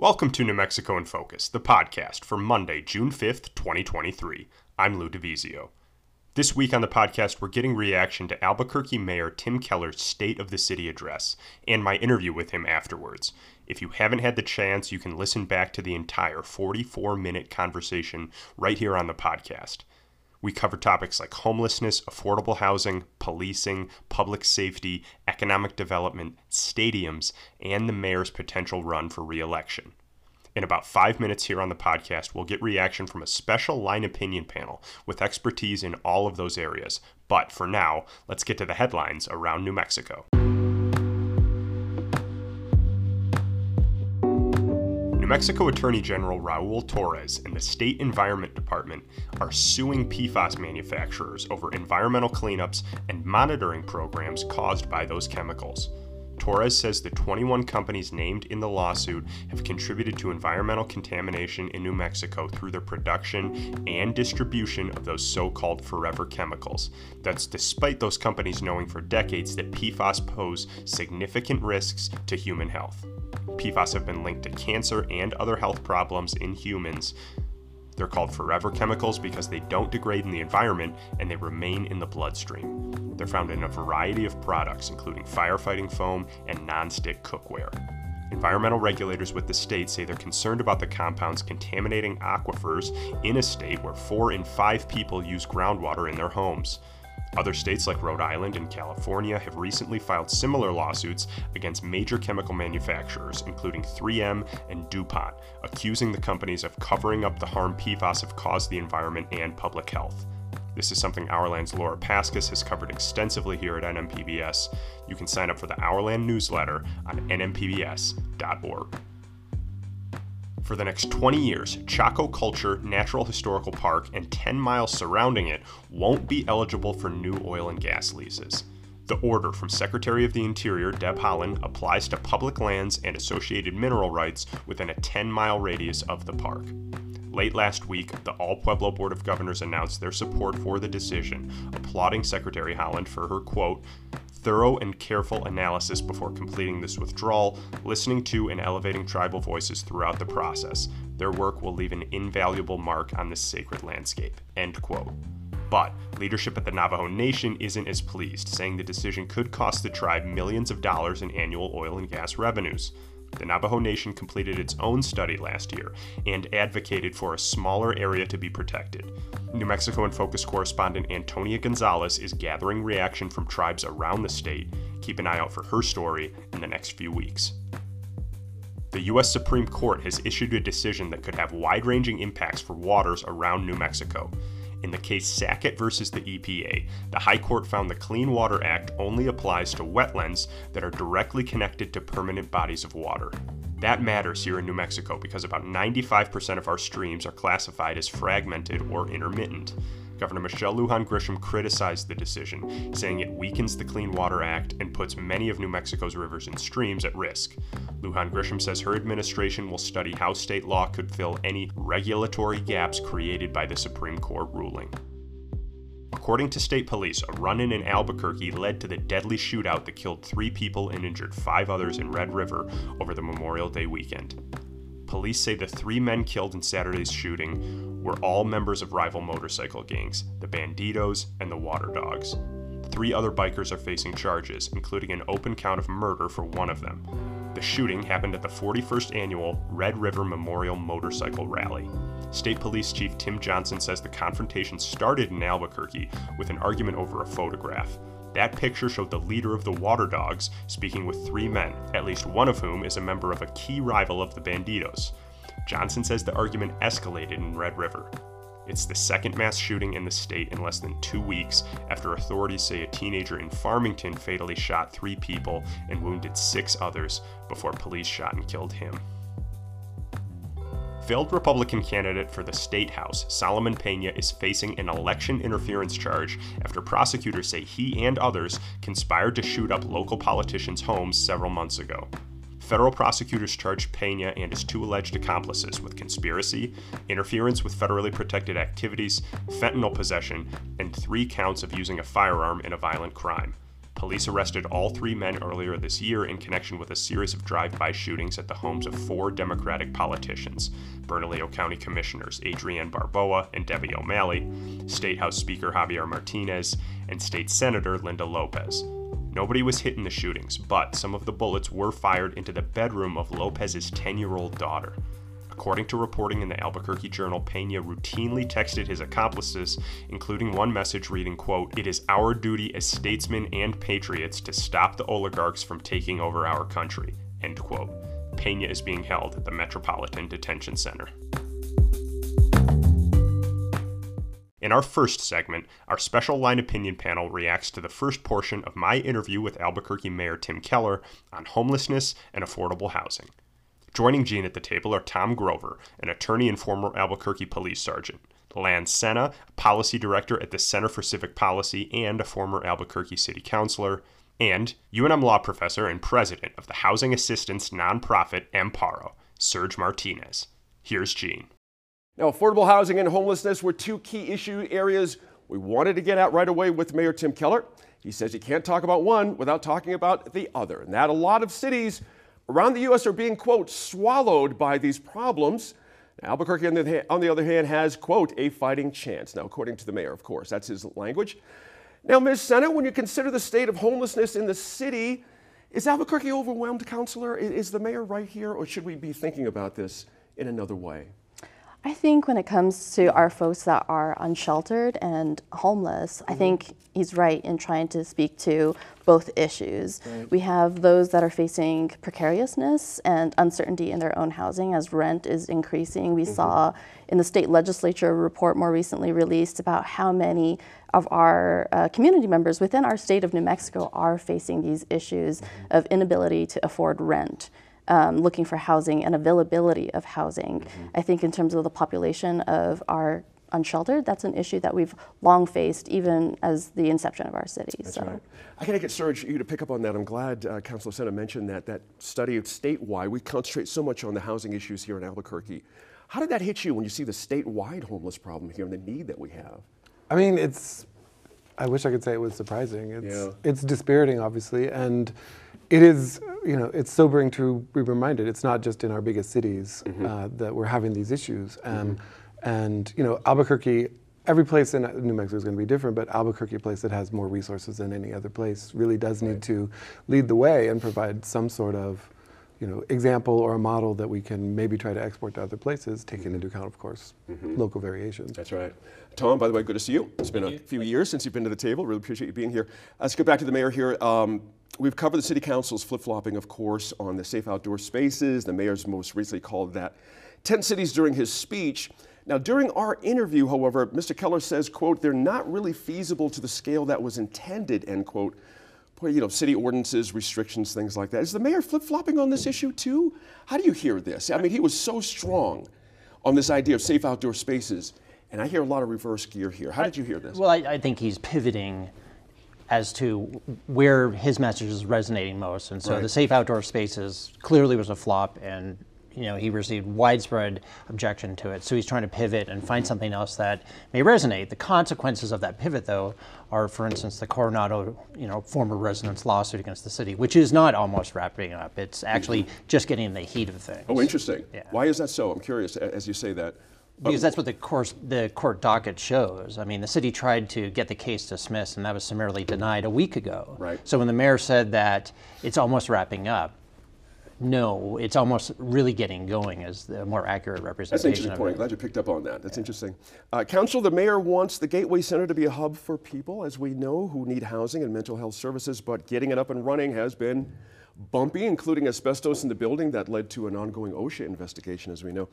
Welcome to New Mexico in Focus, the podcast for Monday, June 5th, 2023. I'm Lou DiVizio. This week on the podcast, we're getting reaction to Albuquerque Mayor Tim Keller's State of the City address and my interview with him afterwards. If you haven't had the chance, you can listen back to the entire 44 minute conversation right here on the podcast. We cover topics like homelessness, affordable housing, policing, public safety, economic development, stadiums, and the mayor's potential run for reelection. In about five minutes here on the podcast, we'll get reaction from a special line opinion panel with expertise in all of those areas. But for now, let's get to the headlines around New Mexico. New Mexico Attorney General Raul Torrez and the State Environment Department are suing PFAS manufacturers over environmental cleanups and monitoring programs caused by those chemicals. Torres says the 21 companies named in the lawsuit have contributed to environmental contamination in New Mexico through their production and distribution of those so called forever chemicals. That's despite those companies knowing for decades that PFAS pose significant risks to human health. PFAS have been linked to cancer and other health problems in humans. They're called forever chemicals because they don't degrade in the environment and they remain in the bloodstream. They're found in a variety of products, including firefighting foam and non-stick cookware. Environmental regulators with the state say they're concerned about the compounds contaminating aquifers in a state where four in five people use groundwater in their homes. Other states like Rhode Island and California have recently filed similar lawsuits against major chemical manufacturers, including 3M and DuPont, accusing the companies of covering up the harm PFAS have caused the environment and public health. This is something Our Land's Laura Paskus has covered extensively here at NMPBS. You can sign up for the Hourland newsletter on nmpbs.org. For the next 20 years, Chaco Culture National Historical Park and 10 miles surrounding it won't be eligible for new oil and gas leases. The order from Secretary of the Interior Deb Haaland applies to public lands and associated mineral rights within a 10 mile radius of the park. Late last week, the All Pueblo Board of Governors announced their support for the decision, applauding Secretary Haaland for her quote, thorough and careful analysis before completing this withdrawal, listening to and elevating tribal voices throughout the process. Their work will leave an invaluable mark on this sacred landscape. End quote. But leadership at the Navajo Nation isn't as pleased, saying the decision could cost the tribe millions of dollars in annual oil and gas revenues. The Navajo Nation completed its own study last year and advocated for a smaller area to be protected. New Mexico in Focus correspondent Antonia Gonzalez is gathering reaction from tribes around the state. Keep an eye out for her story in the next few weeks. The U.S. Supreme Court has issued a decision that could have wide ranging impacts for waters around New Mexico. In the case Sackett versus the EPA, the High Court found the Clean Water Act only applies to wetlands that are directly connected to permanent bodies of water. That matters here in New Mexico because about 95% of our streams are classified as fragmented or intermittent. Governor Michelle Lujan Grisham criticized the decision, saying it weakens the Clean Water Act and puts many of New Mexico's rivers and streams at risk. Lujan Grisham says her administration will study how state law could fill any regulatory gaps created by the Supreme Court ruling. According to state police, a run in in Albuquerque led to the deadly shootout that killed three people and injured five others in Red River over the Memorial Day weekend. Police say the three men killed in Saturday's shooting were all members of rival motorcycle gangs, the Bandidos and the Water Dogs. Three other bikers are facing charges, including an open count of murder for one of them. The shooting happened at the 41st annual Red River Memorial Motorcycle Rally. State Police Chief Tim Johnson says the confrontation started in Albuquerque with an argument over a photograph. That picture showed the leader of the Water Dogs speaking with three men, at least one of whom is a member of a key rival of the Bandidos. Johnson says the argument escalated in Red River. It's the second mass shooting in the state in less than two weeks after authorities say a teenager in Farmington fatally shot three people and wounded six others before police shot and killed him failed Republican candidate for the state house, Solomon Pena, is facing an election interference charge after prosecutors say he and others conspired to shoot up local politicians' homes several months ago. Federal prosecutors charged Pena and his two alleged accomplices with conspiracy, interference with federally protected activities, fentanyl possession, and three counts of using a firearm in a violent crime. Police arrested all three men earlier this year in connection with a series of drive by shootings at the homes of four Democratic politicians Bernalillo County Commissioners Adriann Barboa and Debbie O'Malley, State House Speaker Javier Martinez, and State Senator Linda Lopez. Nobody was hit in the shootings, but some of the bullets were fired into the bedroom of Lopez's 10 year old daughter. According to reporting in the Albuquerque Journal, Pena routinely texted his accomplices, including one message reading, quote, It is our duty as statesmen and patriots to stop the oligarchs from taking over our country, end quote. Pena is being held at the Metropolitan Detention Center. In our first segment, our special line opinion panel reacts to the first portion of my interview with Albuquerque Mayor Tim Keller on homelessness and affordable housing. Joining Gene at the table are Tom Grover, an attorney and former Albuquerque police sergeant, Lan Sena, a policy director at the Center for Civic Policy and a former Albuquerque city councilor, and UNM law professor and president of the housing assistance nonprofit Amparo, Serge Martinez. Here's Gene. Now, affordable housing and homelessness were two key issue areas we wanted to get at right away with Mayor Tim Keller. He says you can't talk about one without talking about the other, and that a lot of cities around the U.S. are being, quote, swallowed by these problems. Albuquerque, on the, on the other hand, has, quote, a fighting chance. Now, according to the mayor, of course, that's his language. Now, Ms. Sena, when you consider the state of homelessness in the city, is Albuquerque overwhelmed, counselor? Is the mayor right here, or should we be thinking about this in another way? I think when it comes to our folks that are unsheltered and homeless, mm-hmm. I think he's right in trying to speak to both issues. Right. We have those that are facing precariousness and uncertainty in their own housing as rent is increasing. We mm-hmm. saw in the state legislature report more recently released about how many of our uh, community members within our state of New Mexico are facing these issues mm-hmm. of inability to afford rent um, looking for housing and availability of housing. Mm-hmm. I think in terms of the population of our unsheltered, that's an issue that we've long faced even as the inception of our city. That's so. right. I gotta get Serge you to pick up on that. I'm glad uh, Councilor Sena mentioned that that study of statewide. We concentrate so much on the housing issues here in Albuquerque. How did that hit you when you see the statewide homeless problem here and the need that we have? I mean, it's. I wish I could say it was surprising. It's yeah. it's dispiriting, obviously, and it is, you know, it's sobering to be reminded. It's not just in our biggest cities mm-hmm. uh, that we're having these issues. Um, mm-hmm. And you know, Albuquerque, every place in New Mexico is going to be different, but Albuquerque, a place that has more resources than any other place, really does need to lead the way and provide some sort of, you know, example or a model that we can maybe try to export to other places, taking mm-hmm. into account, of course, mm-hmm. local variations. That's right. Tom, by the way, good to see you. It's been a few years since you've been to the table. Really appreciate you being here. Let's get back to the mayor here. Um, We've covered the city council's flip flopping, of course, on the safe outdoor spaces. The mayor's most recently called that tent cities during his speech. Now, during our interview, however, Mr. Keller says, quote, they're not really feasible to the scale that was intended, end quote. Boy, you know, city ordinances, restrictions, things like that. Is the mayor flip flopping on this issue too? How do you hear this? I mean, he was so strong on this idea of safe outdoor spaces, and I hear a lot of reverse gear here. How did you hear this? Well, I, I think he's pivoting as to where his message is resonating most. And so right. the safe outdoor spaces clearly was a flop, and you know he received widespread objection to it. So he's trying to pivot and find something else that may resonate. The consequences of that pivot, though, are, for instance, the Coronado, you know, former residents' lawsuit against the city, which is not almost wrapping up. It's actually just getting in the heat of things. Oh, interesting. Yeah. Why is that so? I'm curious as you say that. Because that's what the court, the court docket shows. I mean, the city tried to get the case dismissed, and that was summarily denied a week ago. Right. So when the mayor said that it's almost wrapping up, no, it's almost really getting going is the more accurate representation. That's an interesting point. Glad you picked up on that. That's interesting. Uh, Council, the mayor wants the Gateway Center to be a hub for people, as we know, who need housing and mental health services, but getting it up and running has been bumpy, including asbestos in the building that led to an ongoing OSHA investigation, as we know.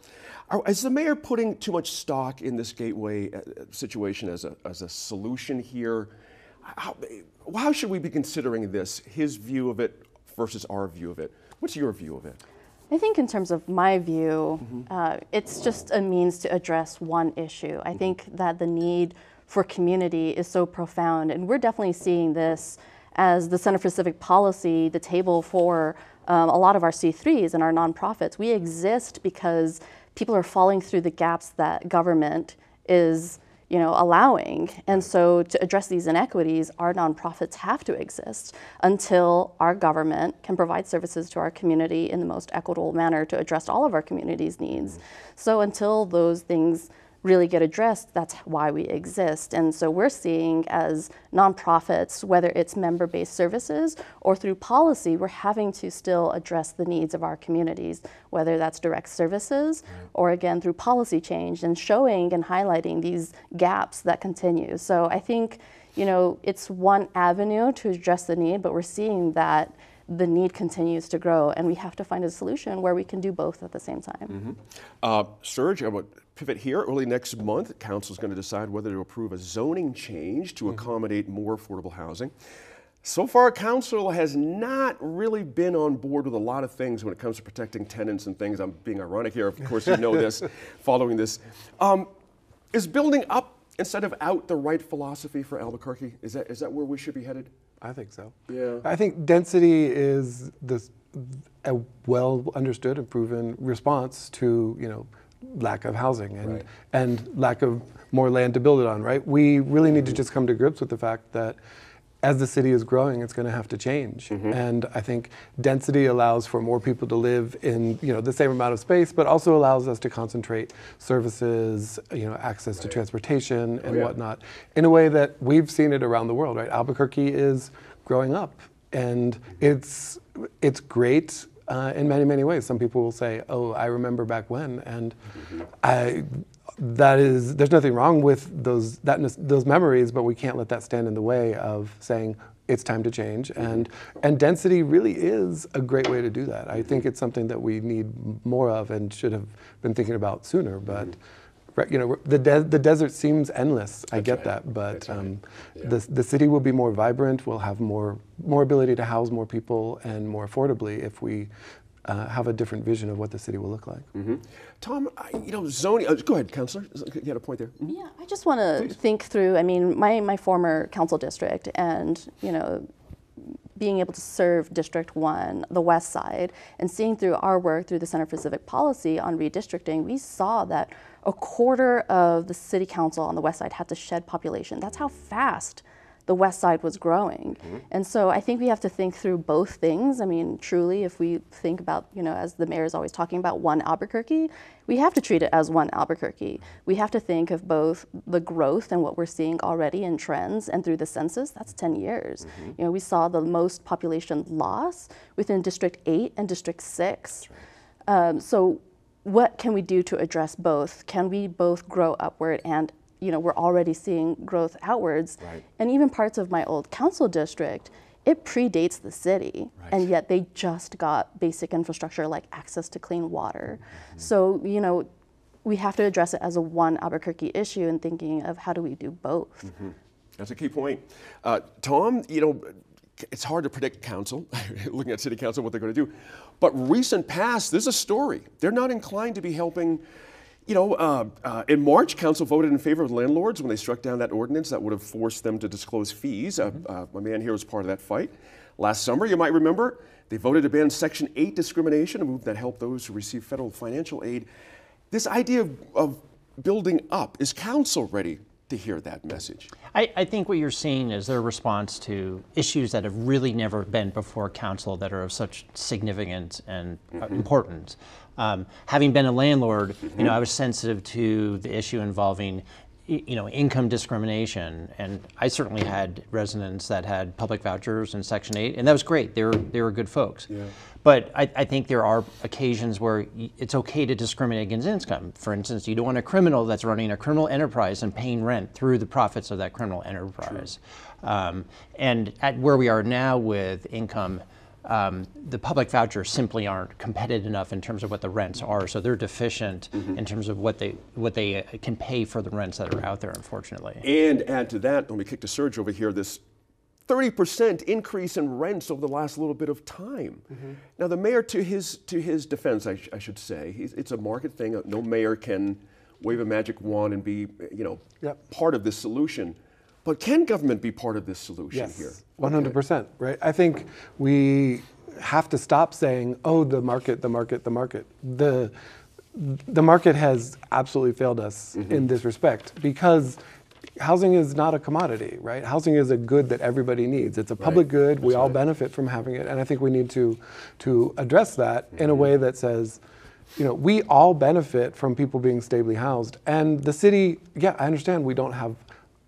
Is the mayor putting too much stock in this gateway uh, situation as a, as a solution here? How, how should we be considering this, his view of it versus our view of it? What's your view of it? I think, in terms of my view, mm-hmm. uh, it's just a means to address one issue. I mm-hmm. think that the need for community is so profound, and we're definitely seeing this as the Center for Civic Policy, the table for um, a lot of our C3s and our nonprofits. We exist because people are falling through the gaps that government is you know, allowing. And so to address these inequities, our nonprofits have to exist until our government can provide services to our community in the most equitable manner to address all of our community's needs. So until those things really get addressed, that's why we exist. And so we're seeing as nonprofits, whether it's member based services or through policy, we're having to still address the needs of our communities, whether that's direct services or again through policy change and showing and highlighting these gaps that continue. So I think, you know, it's one avenue to address the need, but we're seeing that the need continues to grow, and we have to find a solution where we can do both at the same time. Uh, Serge, I would pivot here. Early next month, council is going to decide whether to approve a zoning change to accommodate more affordable housing. So far, council has not really been on board with a lot of things when it comes to protecting tenants and things. I'm being ironic here. Of course, you know this, following this. Um, is building up instead of out the right philosophy for Albuquerque? Is that, is that where we should be headed? I think so. Yeah. I think density is this a well understood and proven response to you know lack of housing and Right. and lack of more land to build it on. Right. We really need to mm-hmm. just come to grips with the fact that. As the city is growing, it's going to have to change, mm-hmm. and I think density allows for more people to live in you know the same amount of space, but also allows us to concentrate services, you know, access to transportation oh, and yeah. whatnot, in a way that we've seen it around the world. Right, Albuquerque is growing up, and it's it's great uh, in many many ways. Some people will say, "Oh, I remember back when," and I. That is, there's nothing wrong with those that those memories, but we can't let that stand in the way of saying it's time to change. And and density really is a great way to do that. I think it's something that we need more of and should have been thinking about sooner. But Right, you know, the, de- the desert seems endless. I get right. that, but right. um, the, the city will be more vibrant. We'll have more more ability to house more people and more affordably if we uh, have a different vision of what the city will look like. Mm-hmm. Tom, I, you know, zoning. Uh, go ahead, Councillor. You had a point there. Mhm. Yeah, I just want to think through. I mean, my, my former council district, and you know, being able to serve District One, the West Side, and seeing through our work through the Center for Civic Policy on redistricting, we saw that a quarter of the city council on the West Side had to shed population. That's how fast the West Side was growing. And so I think we have to think through both things. I mean, truly, if we think about, you know, as the mayor is always talking about one Albuquerque, we have to treat it as one Albuquerque. We have to think of both the growth and what we're seeing already in trends and through the census, that's 10 years. You know, we saw the most population loss within District 8 and District 6. Um, so what can we do to address both? Can we both grow upward and you know, we're already seeing growth outwards. Right. And even parts of my old council district, it predates the city, and yet they just got basic infrastructure like access to clean water. So, you know, we have to address it as a one Albuquerque issue and thinking of how do we do both. That's a key point. Uh, Tom, you know, it's hard to predict council, looking at city council, what they're going to do. But recent past, there's a story. They're not inclined to be helping. You know, uh, uh, in March, council voted in favor of landlords when they struck down that ordinance that would have forced them to disclose fees. Uh, uh, my man here was part of that fight. Last summer, you might remember, they voted to ban Section 8 discrimination, a move that helped those who receive federal financial aid. This idea of, of building up, is council ready to hear that message? I, I think what you're seeing is their response to issues that have really never been before council that are of such significance and uh, importance. Um, having been a landlord, you know, I was sensitive to the issue involving, you know, income discrimination, and I certainly had residents that had public vouchers and Section 8, and that was great. They were they were good folks. But I, I think there are occasions where it's okay to discriminate against income. For instance, you don't want a criminal that's running a criminal enterprise and paying rent through the profits of that criminal enterprise. Um, and at where we are now with income, um, the public vouchers simply aren't competitive enough in terms of what the rents are. So they're deficient in terms of what they what they uh, can pay for the rents that are out there. Unfortunately. And add to that, when we kicked a Serge over here, this 30% increase in rents over the last little bit of time. Mm-hmm. Now, the mayor, to his, to his defense, I, sh- I should say, he's, it's a market thing. Uh, no mayor can wave a magic wand and be, you know, Yep. part of this solution. But can government be part of this solution Yes, here? one hundred percent. Right. I think we have to stop saying, "Oh, the market, the market, the market." The the market has absolutely failed us mm-hmm. in this respect because housing is not a commodity, right? Housing is a good that everybody needs. It's a public good. we all benefit from having it, and I think we need to to address that in a mm-hmm. way that says, you know, we all benefit from people being stably housed, and the city. Yeah, I understand we don't have,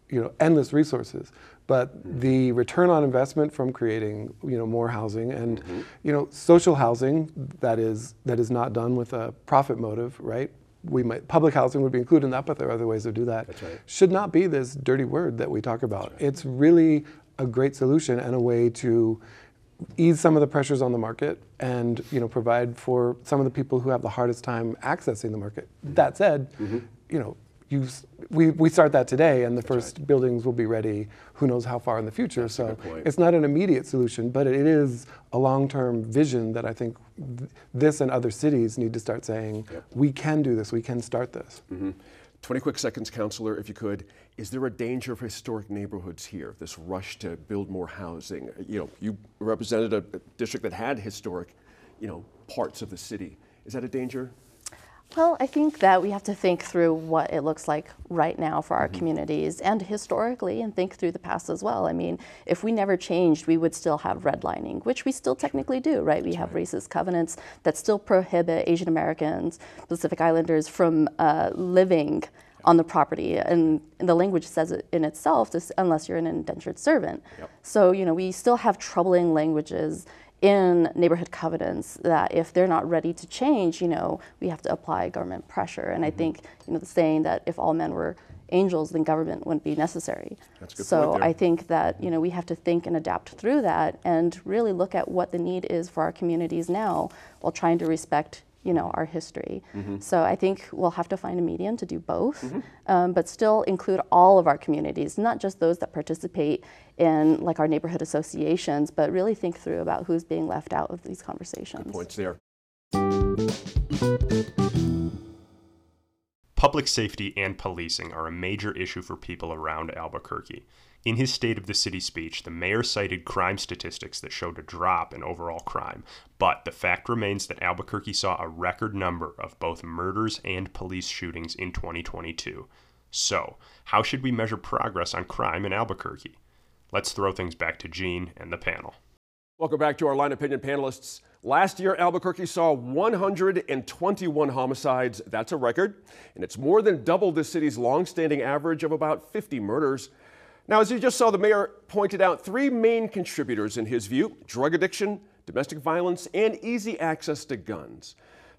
you know, endless resources, but mm-hmm. the return on investment from creating you know more housing and mm-hmm. you know social housing that is that is not done with a profit motive right we might public housing would be included in that but there are other ways to do that. Right. should not be this dirty word that we talk about. It's really a great solution and a way to ease some of the pressures on the market and you know provide for some of the people who have the hardest time accessing the market. Mm-hmm. That said mm-hmm. you know you, we, we start that today and the first buildings will be ready who knows how far in the future so it's not an immediate solution but it is a long-term vision that i think th- this and other cities need to start saying we can do this we can start this mm-hmm. 20 quick seconds, Counselor, if you could. Is there a danger of historic neighborhoods here, this rush to build more housing? You know, you represented a district that had historic, you know, parts of the city. Is that a danger? Well, I think that we have to think through what it looks like right now for our communities and historically and think through the past as well. I mean, if we never changed, we would still have redlining, which we still technically do, right? We have racist covenants that still prohibit Asian Americans, Pacific Islanders from uh, living on the property. And, and the language says it in itself, this, unless you're an indentured servant. So, you know, we still have troubling languages in neighborhood covenants that if they're not ready to change, you know, we have to apply government pressure. And I mm-hmm. think, you know, the saying that if all men were angels, then government wouldn't be necessary. That's a good so. I think that, you know, we have to think and adapt through that and really look at what the need is for our communities now while trying to respect, you know, our history. Mm-hmm. So I think we'll have to find a median to do both, um, but still include all of our communities, not just those that participate in like our neighborhood associations, but really think through about who's being left out of these conversations. Points there. Public safety and policing are a major issue for people around Albuquerque. In his State of the City speech, the mayor cited crime statistics that showed a drop in overall crime, but the fact remains that Albuquerque saw a record number of both murders and police shootings in 2022. So, how should we measure progress on crime in Albuquerque? Let's throw things back to Gene and the panel. Welcome back to our line opinion panelists. Last year, Albuquerque saw 121 homicides. That's a record, and it's more than double the city's longstanding average of about 50 murders. Now, as you just saw, the mayor pointed out three main contributors in his view drug addiction, domestic violence, and easy access to guns.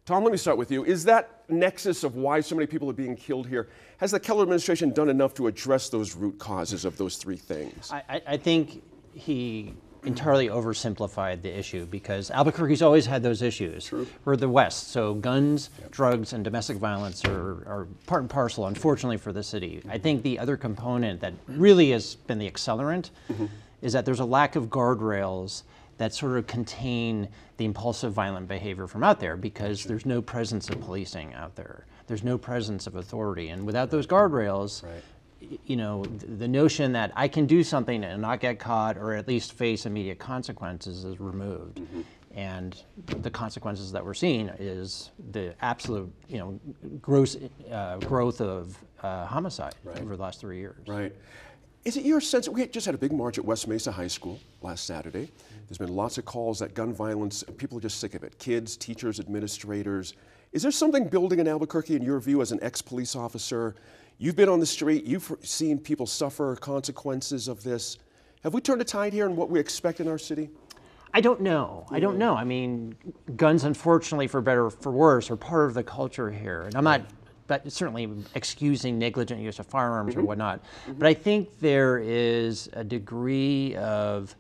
Tom, let me start with you. Is that nexus of why so many people are being killed here? Has the Keller administration done enough to address those root causes of those three things? I, I- think he entirely oversimplified the issue because Albuquerque's always had those issues. We're the West, so guns, drugs, and domestic violence are, are part and parcel, unfortunately, for the city. I think the other component that really has been the accelerant mm-hmm. is that there's a lack of guardrails that sort of contain the impulsive violent behavior from out there because there's no presence of policing out there. There's no presence of authority. And without those guardrails, y- you know, the notion that I can do something and not get caught or at least face immediate consequences is removed. And the consequences that we're seeing is the absolute, you know, gross uh, growth of uh, homicide over the last three years. Right. Is it your sense? We just had a big march at West Mesa High School last Saturday. There's been lots of calls that gun violence, people are just sick of it. Kids, teachers, administrators. Is there something building in Albuquerque, in your view, as an ex police officer? You've been on the street, you've seen people suffer consequences of this. Have we turned a tide here in what we expect in our city? I don't know. I don't know. I mean, guns, unfortunately, for better or for worse, are part of the culture here. And I'm not, but certainly excusing negligent use of firearms or mm-hmm. whatnot. Mm-hmm. But I think there is a degree of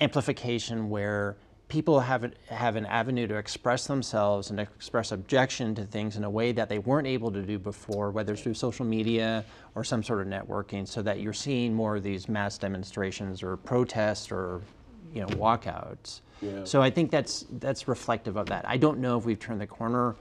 amplification where people have, an- have an avenue to express themselves and express objection to things in a way that they weren't able to do before, whether it's through social media or some sort of networking, so that you're seeing more of these mass demonstrations or protests or you know walkouts. So I think that's that's reflective of that. I don't know if we've turned the corner.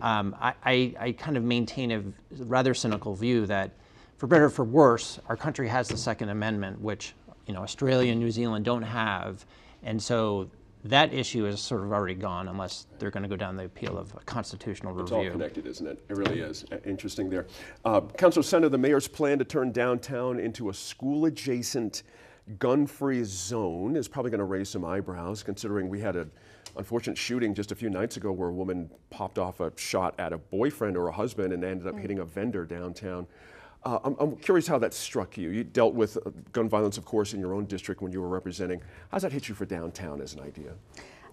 Um, I, I, I kind of maintain a rather cynical view that, for better or for worse, our country has the Second Amendment, which you know Australia and New Zealand don't have, and so that issue is sort of already gone unless they're going to go down the appeal of a constitutional It's all connected, isn't it? It really is. Uh, Interesting there. Uh, Councilor Sena, the mayor's plan to turn downtown into a school-adjacent, gun-free zone is probably going to raise some eyebrows, considering we had an unfortunate shooting just a few nights ago where a woman popped off a shot at a boyfriend or a husband and ended up hitting a vendor downtown. Uh, I'm, I'm curious how that struck you. You dealt with uh, gun violence, of course, in your own district when you were representing. How's that hit you for downtown as an idea?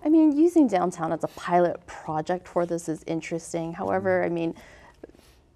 I mean, using downtown as a pilot project for this is interesting. However, I mean,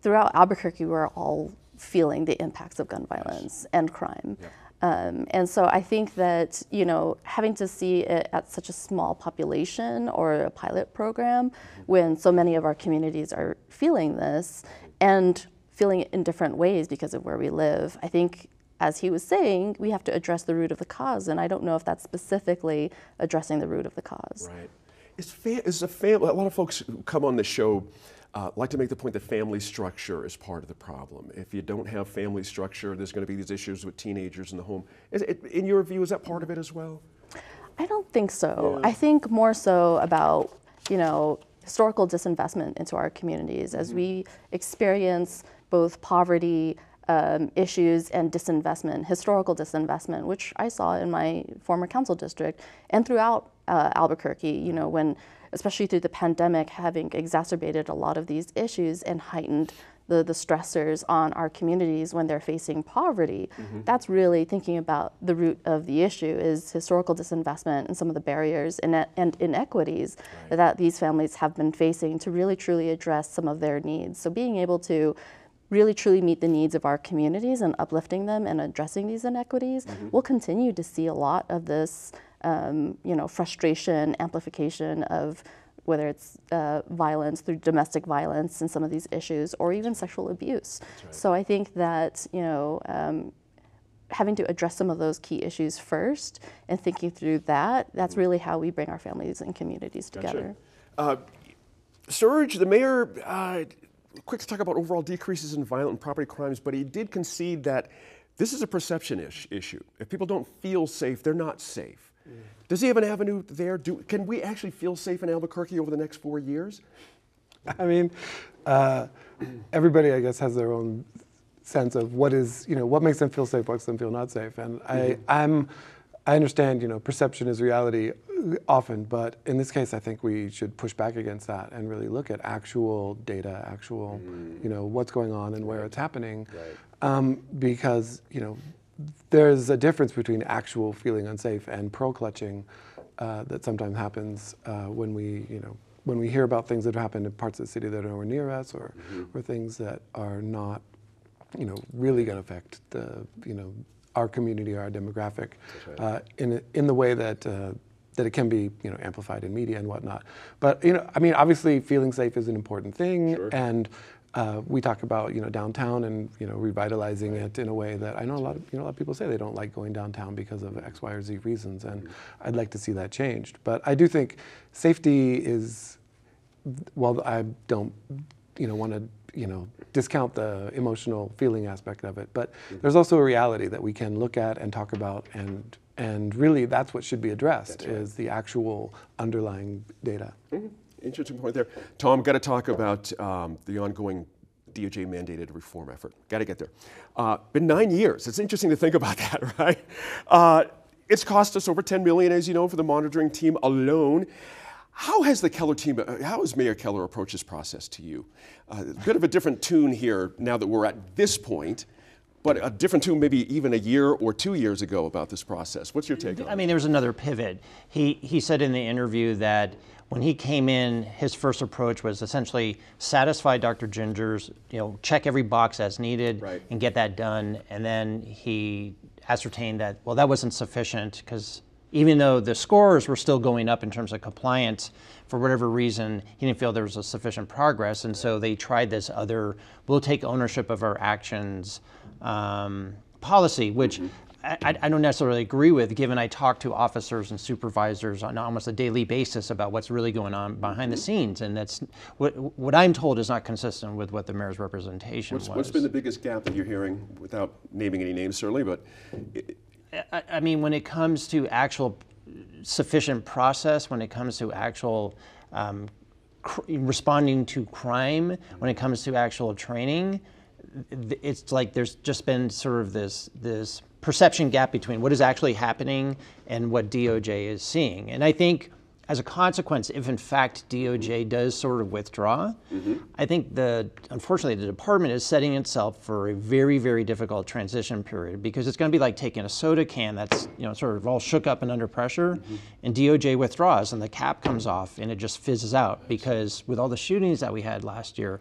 throughout Albuquerque, we're all feeling the impacts of gun violence and crime. Um, and so I think that, you know, having to see it at such a small population or a pilot program when so many of our communities are feeling this and feeling it in different ways because of where we live, I think as he was saying, we have to address the root of the cause, and I don't know if that's specifically addressing the root of the cause. Right. Is, fa- is a family, a lot of folks who come on the show uh, like to make the point that family structure is part of the problem. If you don't have family structure, there's going to be these issues with teenagers in the home. Is it, in your view, is that part of it as well? I don't think so. I think more so about, you know, historical disinvestment into our communities as we experience both poverty um, issues and disinvestment, historical disinvestment, which I saw in my former council district and throughout uh, Albuquerque, you know, when, especially through the pandemic, having exacerbated a lot of these issues and heightened the, the stressors on our communities when they're facing poverty. That's really thinking about the root of the issue is historical disinvestment and some of the barriers and, and inequities that these families have been facing to really truly address some of their needs. So being able to really truly meet the needs of our communities and uplifting them and addressing these inequities, we'll continue to see a lot of this, um, you know, frustration, amplification of whether it's uh, violence through domestic violence and some of these issues, or even sexual abuse. So I think that you know. Um, having to address some of those key issues first and thinking through that that's really how we bring our families and communities together. Uh, Serge, the mayor, uh, quick to talk about overall decreases in violent and property crimes, but he did concede that this is a perception ish, issue. If people don't feel safe, they're not safe. Does he have an avenue there? Do, can we actually feel safe in Albuquerque over the next four years? I mean, uh, everybody, I guess, has their own sense of what is, you know, what makes them feel safe, what makes them feel not safe. And I, I'm, I understand, you know, perception is reality often, but in this case, I think we should push back against that and really look at actual data, actual, you know, what's going on and where it's happening. Um, because, you know, there's a difference between actual feeling unsafe and pearl clutching uh, that sometimes happens uh, when we, you know, when we hear about things that have happened in parts of the city that are nowhere near us, or, or things that are not, you know, really going to affect the, you know, our community, our demographic, uh, in in the way that. Uh, that it can be, you know, amplified in media and whatnot. But you know, I mean, obviously, feeling safe is an important thing, and uh, we talk about you know downtown and you know revitalizing it in a way that I know a lot of you know a lot of people say they don't like going downtown because of X, Y, or Z reasons, and I'd like to see that changed. But I do think safety is, while I don't you know want to you know discount the emotional feeling aspect of it, but there's also a reality that we can look at and talk about and. And really, that's what should be addressed: is the actual underlying data. Interesting point there. Tom, got to talk about um, the ongoing DOJ mandated reform effort. Got to get there. Uh, been nine years. It's interesting to think about that, right? Uh, it's cost us over 10 million, as you know, for the monitoring team alone. How has the Keller team, uh, how has Mayor Keller approached this process to you? Uh, a bit of a different tune here now that we're at this point, but a different tune maybe even a year or two years ago about this process. What's your take on I it? I mean, there was another pivot. He he said in the interview that when he came in, his first approach was essentially satisfy Dr. Ginger's, you know, check every box as needed Right. and get that done. And then he ascertained that well, that wasn't sufficient because even though the scores were still going up in terms of compliance, for whatever reason, he didn't feel there was a sufficient progress, and so they tried this other "we'll take ownership of our actions" um, policy, which I, I- I don't necessarily agree with, given I talk to officers and supervisors on almost a daily basis about what's really going on behind the scenes, and that's what what I'm told is not consistent with what the mayor's representation What's, was. what's been the biggest gap that you're hearing, without naming any names certainly, but I, mean, when it comes to actual sufficient process when it comes to actual um, responding to crime, when it comes to actual training, it's like there's just been sort of this this perception gap between what is actually happening and what DOJ is seeing. And I think as a consequence, if in fact DOJ does sort of withdraw, mm-hmm. I think the unfortunately the department is setting itself for a very very difficult transition period because it's going to be like taking a soda can that's you know sort of all shook up and under pressure, mm-hmm. and DOJ withdraws and the cap comes off and it just fizzes out because with all the shootings that we had last year,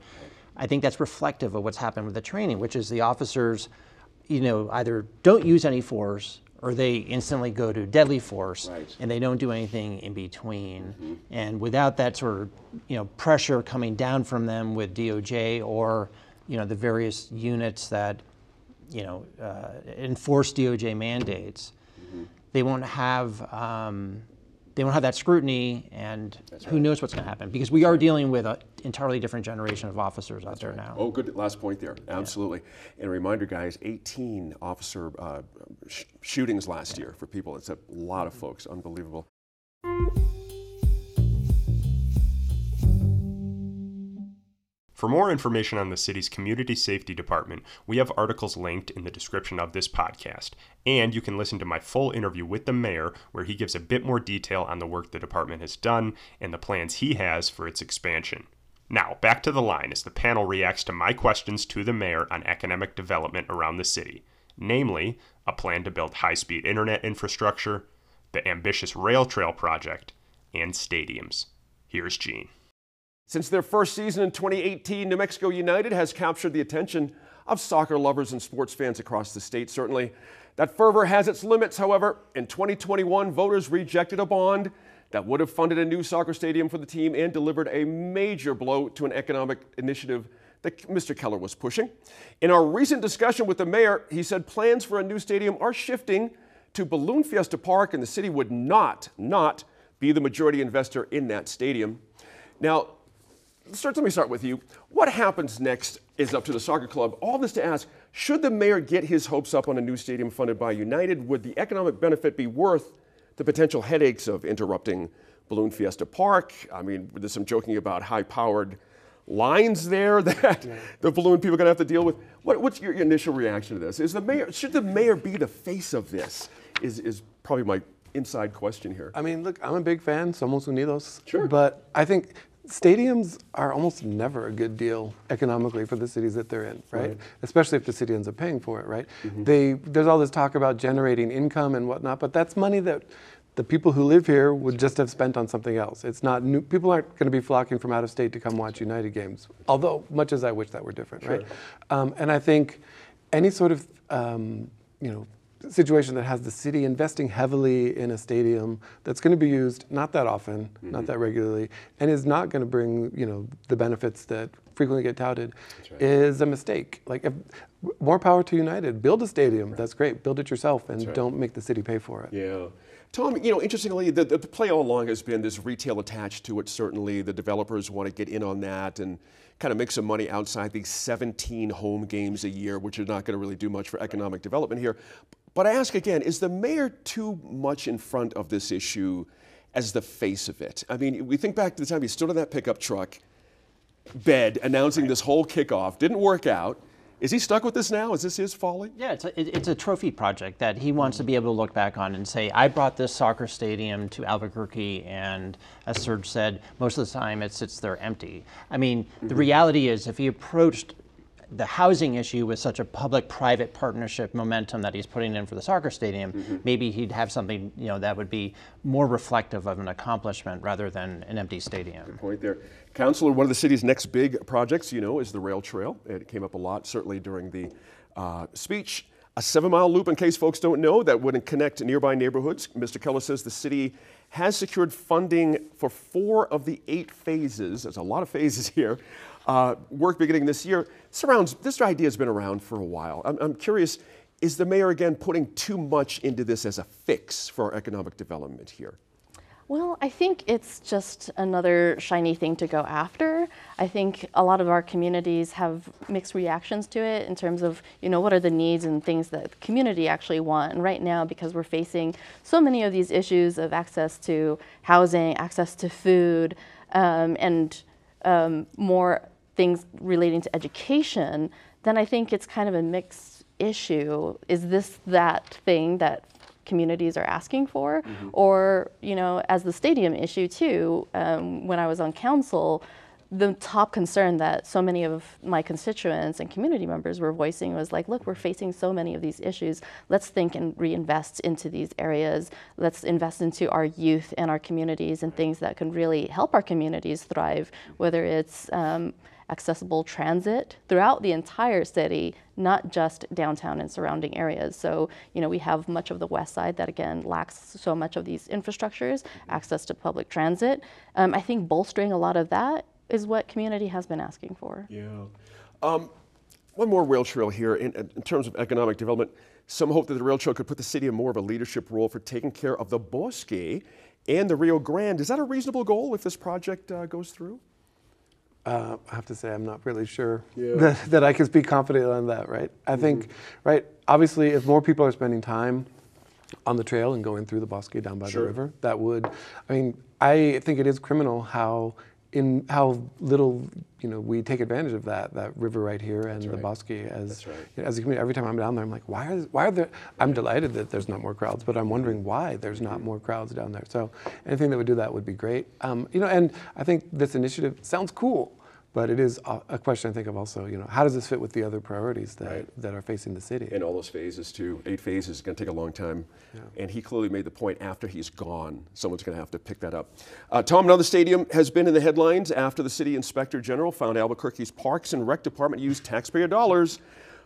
I think that's reflective of what's happened with the training, which is the officers, you know, either don't use any force or they instantly go to deadly force right. and they don't do anything in between. Mm-hmm. And without that sort of you know pressure coming down from them with DOJ or you know the various units that you know uh, enforce DOJ mandates, mm-hmm. they won't have um, they won't have that scrutiny, and That's who right. knows what's going to happen? Because we are dealing with an entirely different generation of officers out That's there right. now. Oh, good last point there. Absolutely. Yeah. And a reminder, guys: 18 officer uh, sh- shootings last year for people. It's a lot of folks. Unbelievable. For more information on the city's Community Safety Department, we have articles linked in the description of this podcast. And you can listen to my full interview with the mayor, where he gives a bit more detail on the work the department has done and the plans he has for its expansion. Now, back to the line as the panel reacts to my questions to the mayor on economic development around the city, namely, a plan to build high speed internet infrastructure, the ambitious rail trail project, and stadiums. Here's Gene. Since their first season in 2018, New Mexico United has captured the attention of soccer lovers and sports fans across the state, certainly. That fervor has its limits, however. In 2021, voters rejected a bond that would have funded a new soccer stadium for the team and delivered a major blow to an economic initiative that Mr. Keller was pushing. In our recent discussion with the mayor, he said plans for a new stadium are shifting to Balloon Fiesta Park, and the city would not, not be the majority investor in that stadium. Now, Start, let me start with you. What happens next is up to the soccer club. All this to ask should the mayor get his hopes up on a new stadium funded by United? Would the economic benefit be worth the potential headaches of interrupting Balloon Fiesta Park? I mean, there's some joking about high powered lines there that yeah. the balloon people are going to have to deal with. What, what's your initial reaction to this? Is the mayor should the mayor be the face of this? Is is probably my inside question here. I mean, look, I'm a big fan. Somos Unidos. Sure. But I think stadiums are almost never a good deal economically for the cities that they're in, right? right. Especially if the city ends up paying for it, right? Mm-hmm. They there's all this talk about generating income and whatnot, but that's money that the people who live here would just have spent on something else. It's not new, people aren't going to be flocking from out of state to come watch United games. Although much as I wish that were different, sure. right? Um, and I think any sort of um, you know situation that has the city investing heavily in a stadium that's going to be used not that often, mm-hmm. not that regularly, and is not going to bring you know the benefits that frequently get touted, right. is a mistake. Like if, more power to United. Build a stadium. Right. That's great. Build it yourself, and right. don't make the city pay for it. Yeah. Tom, you know, interestingly, the, the play all along has been this retail attached to it. Certainly, the developers want to get in on that and kind of make some money outside these 17 home games a year, which are not going to really do much for economic development here. But I ask again is the mayor too much in front of this issue as the face of it? I mean, we think back to the time he stood on that pickup truck bed announcing this whole kickoff, didn't work out. Is he stuck with this now? Is this his folly? Yeah, it's a, it's a trophy project that he wants to be able to look back on and say, I brought this soccer stadium to Albuquerque, and as Serge said, most of the time it sits there empty. I mean, the reality is, if he approached the housing issue with such a public-private partnership momentum that he's putting in for the soccer stadium, mm-hmm. maybe he'd have something you know that would be more reflective of an accomplishment rather than an empty stadium. Good point there, Councilor. One of the city's next big projects, you know, is the rail trail. It came up a lot, certainly during the uh, speech. A seven-mile loop, in case folks don't know, that would connect nearby neighborhoods. Mr. Keller says the city has secured funding for four of the eight phases. There's a lot of phases here uh, work beginning this year. Surrounds, this idea has been around for a while. I'm, I'm curious, is the mayor again putting too much into this as a fix for our economic development here? Well, I think it's just another shiny thing to go after. I think a lot of our communities have mixed reactions to it in terms of, you know, what are the needs and things that the community actually want. And right now, because we're facing so many of these issues of access to housing, access to food, um, and um, more things relating to education, then I think it's kind of a mixed issue. Is this that thing that communities are asking for, mm-hmm. or you know, as the stadium issue too. Um, when I was on council, the top concern that so many of my constituents and community members were voicing was like, look, we're facing so many of these issues. Let's think and reinvest into these areas. Let's invest into our youth and our communities and things that can really help our communities thrive, whether it's um, accessible transit throughout the entire city, not just downtown and surrounding areas. So, you know, we have much of the west side that again lacks so much of these infrastructures, access to public transit. Um, I think bolstering a lot of that is what community has been asking for. Yeah. Um, one more rail trail here in, in, terms of economic development. Some hope that the rail trail could put the city in more of a leadership role for taking care of the Bosque and the Rio Grande. Is that a reasonable goal if this project uh, goes through? Uh, I have to say, I'm not really sure yeah. that, that, I can speak confidently on that, right? I mm-hmm. think, right, obviously, if more people are spending time on the trail and going through the bosque down by sure. the river, that would, I mean, I think it is criminal how in how little you know we take advantage of that that river right here and That's the right. bosque as right. you know, as a community. Every time I'm down there, I'm like, why are why are there? I'm delighted that there's not more crowds, but I'm wondering why there's not more crowds down there. So anything that would do that would be great. Um, you know, and I think this initiative sounds cool. But it is a question I think of also, you know, how does this fit with the other priorities that, right. that are facing the city? And all those phases too, eight phases is going to take a long time. Yeah. And he clearly made the point after he's gone, someone's going to have to pick that up. Uh, Tom, another stadium has been in the headlines after the city inspector general found Albuquerque's Parks and Rec Department used taxpayer dollars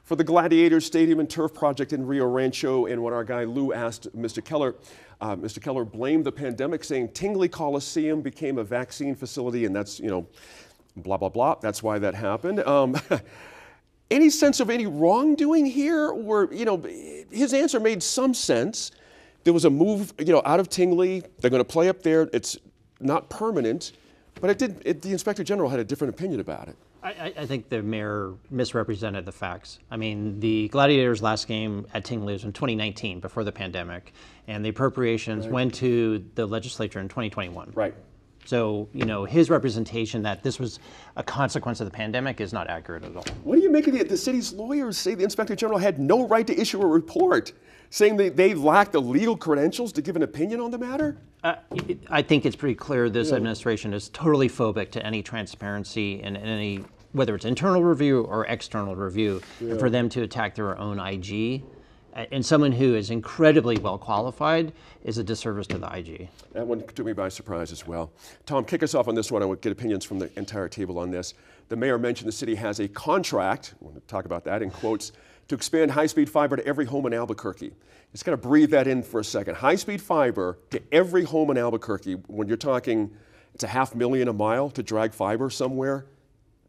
for the Gladiators Stadium and Turf project in Rio Rancho. And when our guy Lou asked Mr. Keller, uh, Mr. Keller blamed the pandemic, saying Tingley Coliseum became a vaccine facility, and that's, you know, blah, blah, blah. That's why that happened. Um, any sense of any wrongdoing here? Or, you know, his answer made some sense. There was a move, you know, out of Tingley. They're going to play up there. It's not permanent. But it did, it, the inspector general had a different opinion about it. I, I, think the mayor misrepresented the facts. I mean, the Gladiators' last game at Tingley was in 2019, before the pandemic, and the appropriations right. went to the legislature in 2021. Right. So, you know, his representation that this was a consequence of the pandemic is not accurate at all. What do you make of the, the city's lawyers say the inspector general had no right to issue a report, saying they, they lacked the legal credentials to give an opinion on the matter? Uh, I think it's pretty clear this yeah. administration is totally phobic to any transparency and any, whether it's internal review or external review. Yeah. And for them to attack their own IG and someone who is incredibly well qualified is a disservice to the IG. That one took me by surprise as well. Tom, kick us off on this one. I would get opinions from the entire table on this. The mayor mentioned the city has a contract, to talk about that in quotes, to expand high speed fiber to every home in Albuquerque. Just got to breathe that in for a second. High speed fiber to every home in Albuquerque, when you're talking it's a half million a mile to drag fiber somewhere.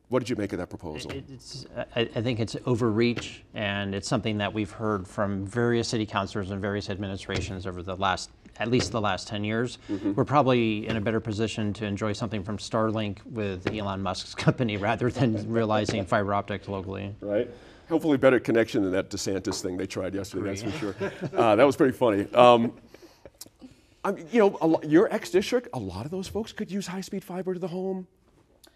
What did you make of that proposal? It's, I, I, think it's overreach, and it's something that we've heard from various city councilors and various administrations over the last, at least the last 10 years. Mm-hmm. We're probably in a better position to enjoy something from Starlink with Elon Musk's company rather than realizing fiber optics locally. Right. Hopefully, better connection than that DeSantis thing they tried yesterday. That's for sure. Uh, that was pretty funny. Um, I mean, you know, your ex district, a lot of those folks could use high speed fiber to the home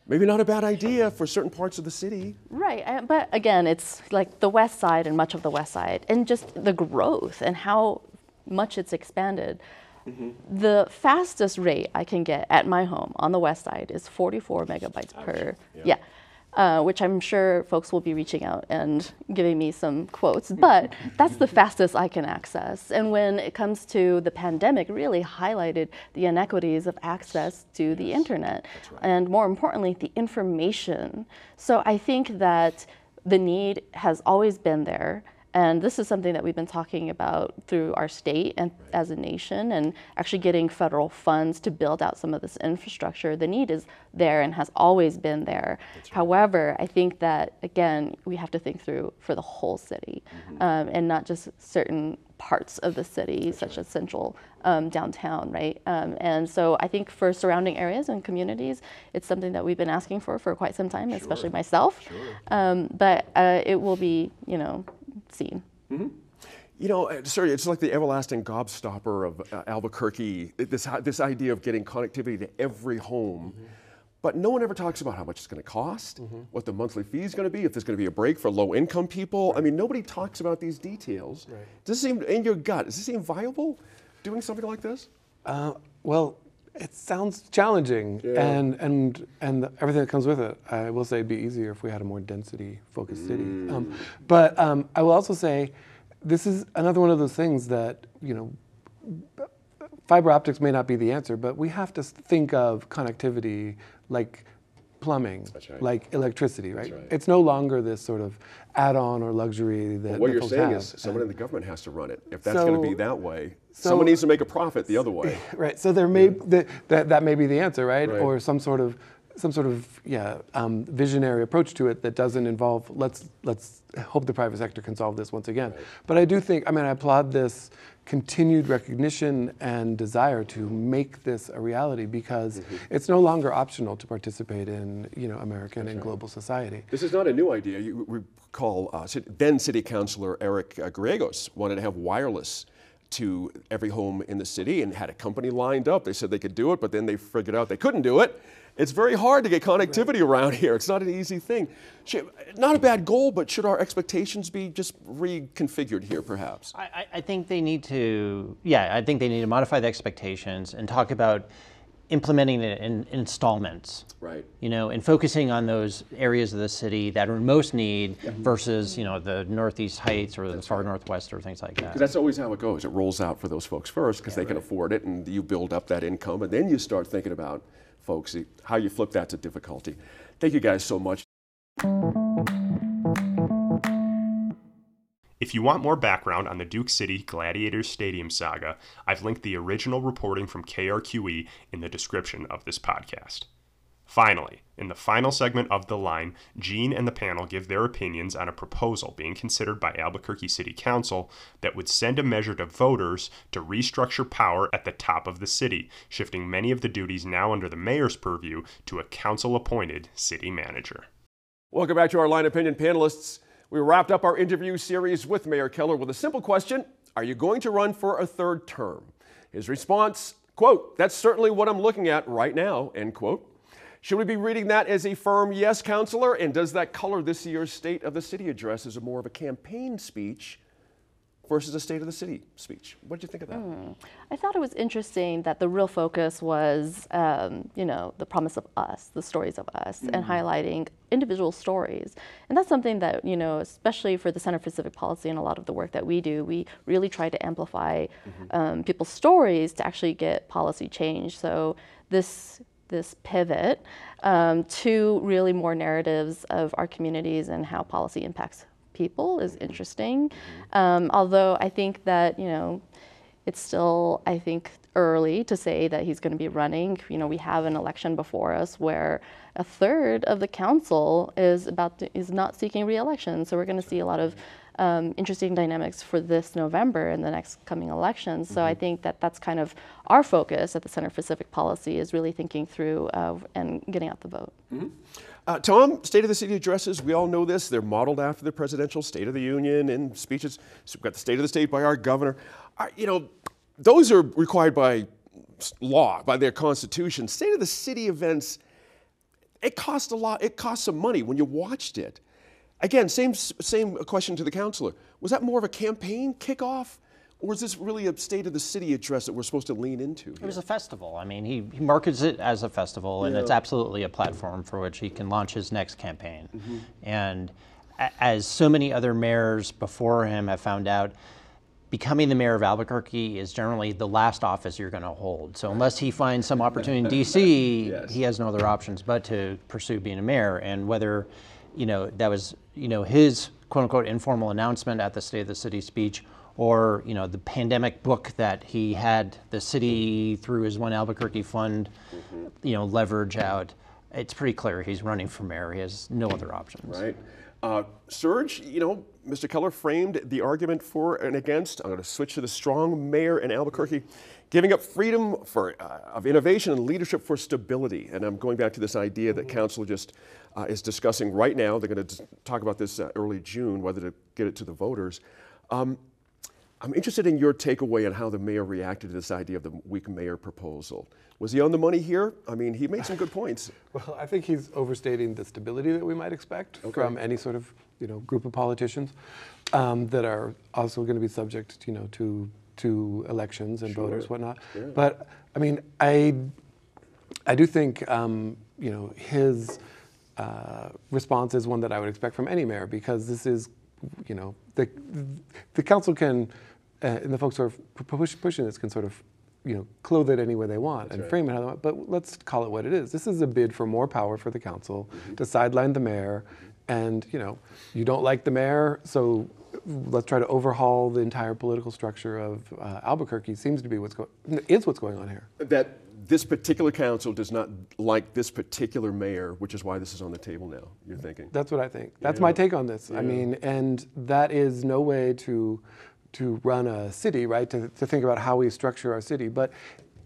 maybe not a bad idea for certain parts of the city. Right, but again, it's like the west side and much of the west side, and just the growth and how much it's expanded. Mm-hmm. The fastest rate I can get at my home on the west side is 44 megabytes per. Yeah. yeah uh, which I'm sure folks will be reaching out and giving me some quotes, but that's the fastest I can access. And when it comes to the pandemic, really highlighted the inequities of access to the internet, right. and more importantly, the information. So I think that the need has always been there. And this is something that we've been talking about through our state and right. as a nation, and actually getting federal funds to build out some of this infrastructure. The need is there and has always been there. Right. However, I think that, again, we have to think through for the whole city mm-hmm. um, and not just certain parts of the city, such as central um, downtown, right? Um, and so I think for surrounding areas and communities, it's something that we've been asking for for quite some time, especially myself. Um, but uh, it will be, you know, seen. You know, uh, sorry, it's like the everlasting gobstopper of uh, Albuquerque. This this idea of getting connectivity to every home. But no one ever talks about how much it's going to cost, what the monthly fee is going to be, if there's going to be a break for low-income people. I mean, nobody talks about these details. Does this seem, in your gut, does this seem viable, doing something like this? Uh, well, it sounds challenging, Yeah. and and and everything that comes with it. I will say it'd be easier if we had a more density-focused city. Um, but um, I will also say, this is another one of those things that you know, fiber optics may not be the answer, but we have to think of connectivity like plumbing, right. like electricity, right? right. It's no longer this sort of add-on or luxury that, What you're saying have. is someone in the government has to run it. If that's going to be that way, so- someone needs to make a profit the other way. Right. So there may th- that that may be the answer, right? Right. Or some sort of some sort of yeah um, visionary approach to it that doesn't involve let's let's hope the private sector can solve this once again. But I do think I mean I applaud this continued recognition and desire to make this a reality because Mm-hmm. it's no longer optional to participate in you know American and global society. This is not a new idea. You recall uh, then City Councilor Eric uh, Griegos wanted to have wireless to every home in the city and had a company lined up. They said they could do it, but then they figured out they couldn't do it. It's very hard to get connectivity around here. It's not an easy thing. Should, not a bad goal, but should our expectations be just reconfigured here, perhaps? I, I- I think they need to, yeah, I think they need to modify the expectations and talk about implementing it in installments. Right. You know, and focusing on those areas of the city that are in most need versus, you know, the northeast heights or the far northwest or things like that. Because that's always how it goes. It rolls out for those folks first because they can afford it, and you build up that income, and then you start thinking about folks how you flip that to difficulty. Thank you guys so much. If you want more background on the Duke City Gladiators Stadium saga, I've linked the original reporting from KRQE in the description of this podcast. Finally, in the final segment of The Line, Gene and the panel give their opinions on a proposal being considered by Albuquerque City Council that would send a measure to voters to restructure power at the top of the city, shifting many of the duties now under the mayor's purview to a council appointed city manager. Welcome back to our line opinion panelists. We wrapped up our interview series with Mayor Keller with a simple question Are you going to run for a third term? His response, quote, That's certainly what I'm looking at right now, end quote. Should we be reading that as a firm yes, counselor? And does that color this year's State of the City address as a more of a campaign speech versus a State of the City speech? What did you think of that? I thought it was interesting that the real focus was, um, you know, the promise of us, the stories of us, and highlighting individual stories. And that's something that, you know, especially for the Center for Civic Policy and a lot of the work that we do, we really try to amplify um, people's stories to actually get policy change. So this this pivot um, to really more narratives of our communities and how policy impacts people is interesting. Um, although I think that, you know, it's still, I think, early to say that he's going to be running. You know, we have an election before us where a third of the council is about to, is not seeking reelection. So we're going to see a lot of um, interesting dynamics for this November and the next coming elections. So I think that that's kind of our focus at the Center for Civic Policy is really thinking through uh, and getting out the vote. Uh, Tom, State of the City addresses, we all know this. They're modeled after the presidential State of the Union and speeches. So we've got the State of the State by our governor. Uh, you know, those are required by law, by their constitution. State of the City events, it cost a lot. It cost some money when you watched it. Again, same, same question to the counselor. Was that more of a campaign kickoff? Or is this really a State of the City address that we're supposed to lean into? It was a festival. I mean, he, he markets it as a festival, and it's absolutely a platform for which he can launch his next campaign. Mm-hmm. And a- as so many other mayors before him have found out, becoming the mayor of Albuquerque is generally the last office you're going to hold. So unless he finds some opportunity in D.C., Yes. he has no other options but to pursue being a mayor. And whether, you know, that was, you know, his quote unquote informal announcement at the State of the City speech, or you know, the pandemic book that he had the city through his One Albuquerque Fund, you know, leverage out. It's pretty clear he's running for mayor. He has no other options. right? Uh, Serge, you know, Mr. Keller framed the argument for and against. I'm going to switch to the strong mayor in Albuquerque, giving up freedom for, uh, of innovation and leadership for stability. And I'm going back to this idea that council just uh, is discussing right now. They're going to talk about this uh, early June, whether to get it to the voters. Um, I'm interested in your takeaway on how the mayor reacted to this idea of the weak mayor proposal. Was he on the money here? I mean, he made some good points. Well, I think he's overstating the stability that we might expect Okay. from any sort of you know group of politicians um, that are also going to be subject you know to to elections and voters whatnot. But I mean, I I do think um, you know his uh, response is one that I would expect from any mayor because this is you know the the council can uh, and the folks who are push, pushing this can sort of you know clothe it any way they want and frame it how they want. But let's call it what it is. This is a bid for more power for the council to sideline the mayor, and you know you don't like the mayor, so let's try to overhaul the entire political structure of uh, Albuquerque. Seems to be what's going is what's going on here. that this particular council does not like this particular mayor, which is why this is on the table now, you're thinking. That's what I think. That's my take on this. I mean, and that is no way to to run a city, right? To, to think about how we structure our city. But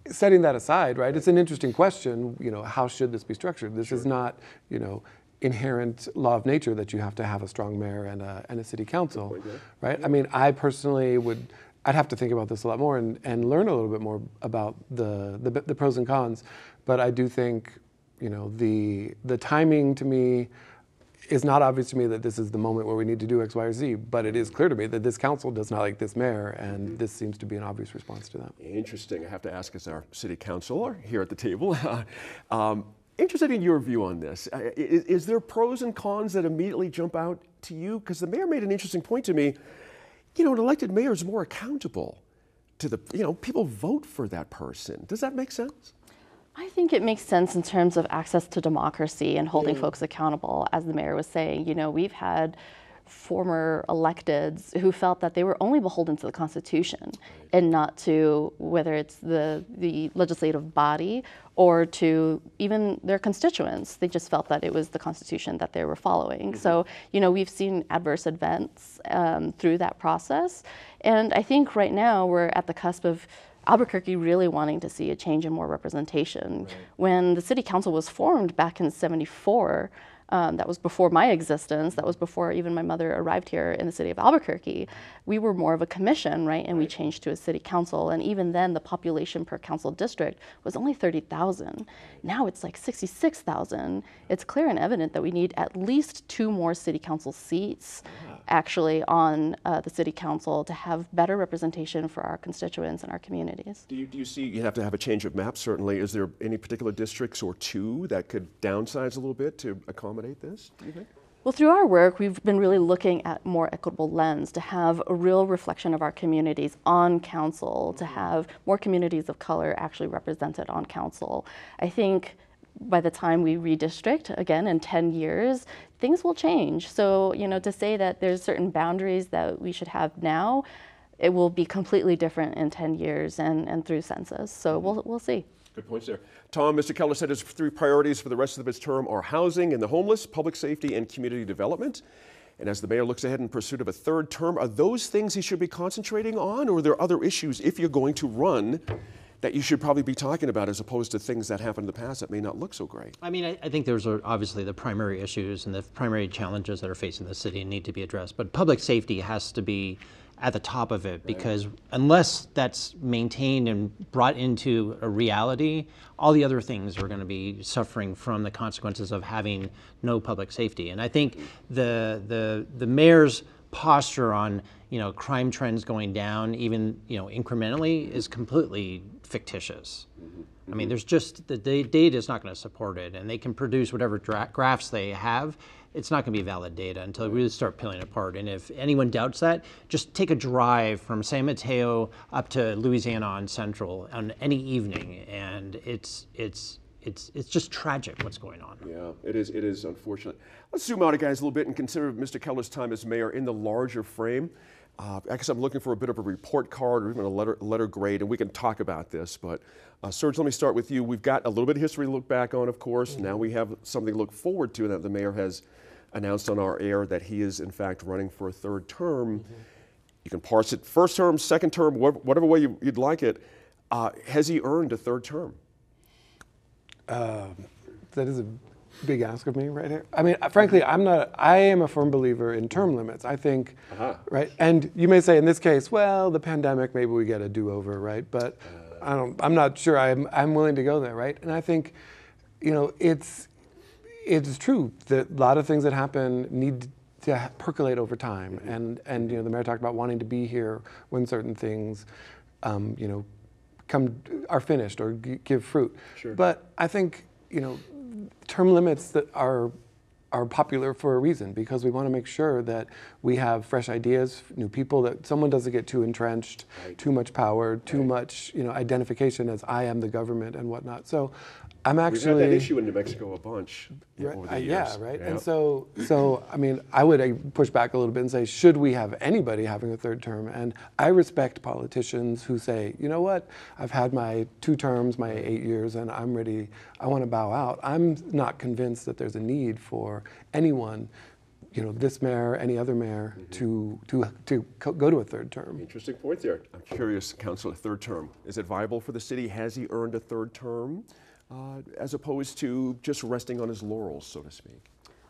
setting that aside, right? It's an interesting question. You know, how should this be structured? This is not, you know. Inherent law of nature that you have to have a strong mayor and a, and a city council, right? I mean, I personally would, I'd have to think about this a lot more and, and learn a little bit more about the, the, the pros and cons. But I do think, you know, the, the timing to me is not obvious to me that this is the moment where we need to do X, Y, or Z, but it is clear to me that this council does not like this mayor, and this seems to be an obvious response to that. Interesting. I have to ask as our city councilor here at the table. um, interested in your view on this. Is, is there pros and cons that immediately jump out to you? Because the mayor made an interesting point to me. You know, an elected mayor is more accountable to the, you know, people vote for that person. Does that make sense? I think it makes sense in terms of access to democracy and holding folks accountable. As the mayor was saying, you know, we've had former electeds who felt that they were only beholden to the Constitution and not to whether it's the the legislative body or to even their constituents. They just felt that it was the Constitution that they were following. So, you know, we've seen adverse events um, through that process, and I think right now we're at the cusp of Albuquerque really wanting to see a change in more representation. When the city council was formed back in 74, um, that was before my existence, that was before even my mother arrived here in the city of Albuquerque, we were more of a commission, right? And we changed to a city council. And even then, the population per council district was only 30,000. Now it's like 66,000. It's clear and evident that we need at least two more city council seats actually on uh, the city council to have better representation for our constituents and our communities. Do you, do you see you have to have a change of map, certainly? Is there any particular districts or two that could downsize a little bit to accommodate this, do you think? Well, through our work, we've been really looking at more equitable lens to have a real reflection of our communities on council, to mm-hmm. have more communities of color actually represented on council. I think by the time we redistrict again in 10 years, things will change. So, you know, to say that there's certain boundaries that we should have now, it will be completely different in 10 years and, and through census. So mm-hmm. we'll, we'll see. Good points there. Tom, Mr. Keller said his three priorities for the rest of his term are housing and the homeless, public safety, and community development. And as the mayor looks ahead in pursuit of a third term, are those things he should be concentrating on, or are there other issues if you're going to run that you should probably be talking about as opposed to things that happened in the past that may not look so great? I mean, I, I think those are obviously the primary issues and the primary challenges that are facing the city and need to be addressed. But public safety has to be at the top of it because unless that's maintained and brought into a reality, all the other things are going to be suffering from the consequences of having no public safety. And I think the the the mayor's posture on you know crime trends going down even you know incrementally is completely fictitious. Mm-hmm. I mean, there's just the data is not going to support it, and they can produce whatever graphs they have. It's not going to be valid data until we really start peeling it apart. And if anyone doubts that, just take a drive from San Mateo up to Louisiana on Central on any evening, and it's it's it's it's just tragic what's going on. Yeah, it is. It is unfortunate. Let's zoom out, guys, a little bit and consider Mr. Keller's time as mayor in the larger frame. Uh, I guess I'm looking for a bit of a report card or even a letter, letter grade, and we can talk about this. But uh, Serge, let me start with you. We've got a little bit of history to look back on, of course. Now we have something to look forward to that the mayor has announced on our air that he is in fact running for a third term. You can parse it first term, second term, wha- whatever way you, you'd like it. Uh, has he earned a third term? That is a big ask of me right here. I mean, frankly, I'm not. I am a firm believer in term limits. I think, uh-huh. right? And you may say in this case, well, the pandemic, maybe we get a do-over, right? But uh. I don't. I'm not sure. I'm. I'm willing to go there, right? And I think, you know, it's it's true that a lot of things that happen need to percolate over time. Mm-hmm. And and you know, the mayor talked about wanting to be here when certain things, um, you know, come are finished or g- give fruit. Sure. But I think you know, term limits that are are popular for a reason because we want to make sure that we have fresh ideas, new people, that someone doesn't get too entrenched, too much power, too much you know identification as I am the government and whatnot. So I'm We've actually had that issue in New Mexico a bunch Right, over uh, the yeah, right. Yeah. And so, so I mean, I would uh, push back a little bit and say, should we have anybody having a third term? And I respect politicians who say, you know what, I've had my two terms, my eight years, and I'm ready. I want to bow out. I'm not convinced that there's a need for anyone, you know, this mayor, any other mayor, Mm-hmm. to to to co- go to a third term. Interesting point there. I'm curious, Councilor, third term. Is it viable for the city? Has he earned a third term? Uh, as opposed to just resting on his laurels, so to speak.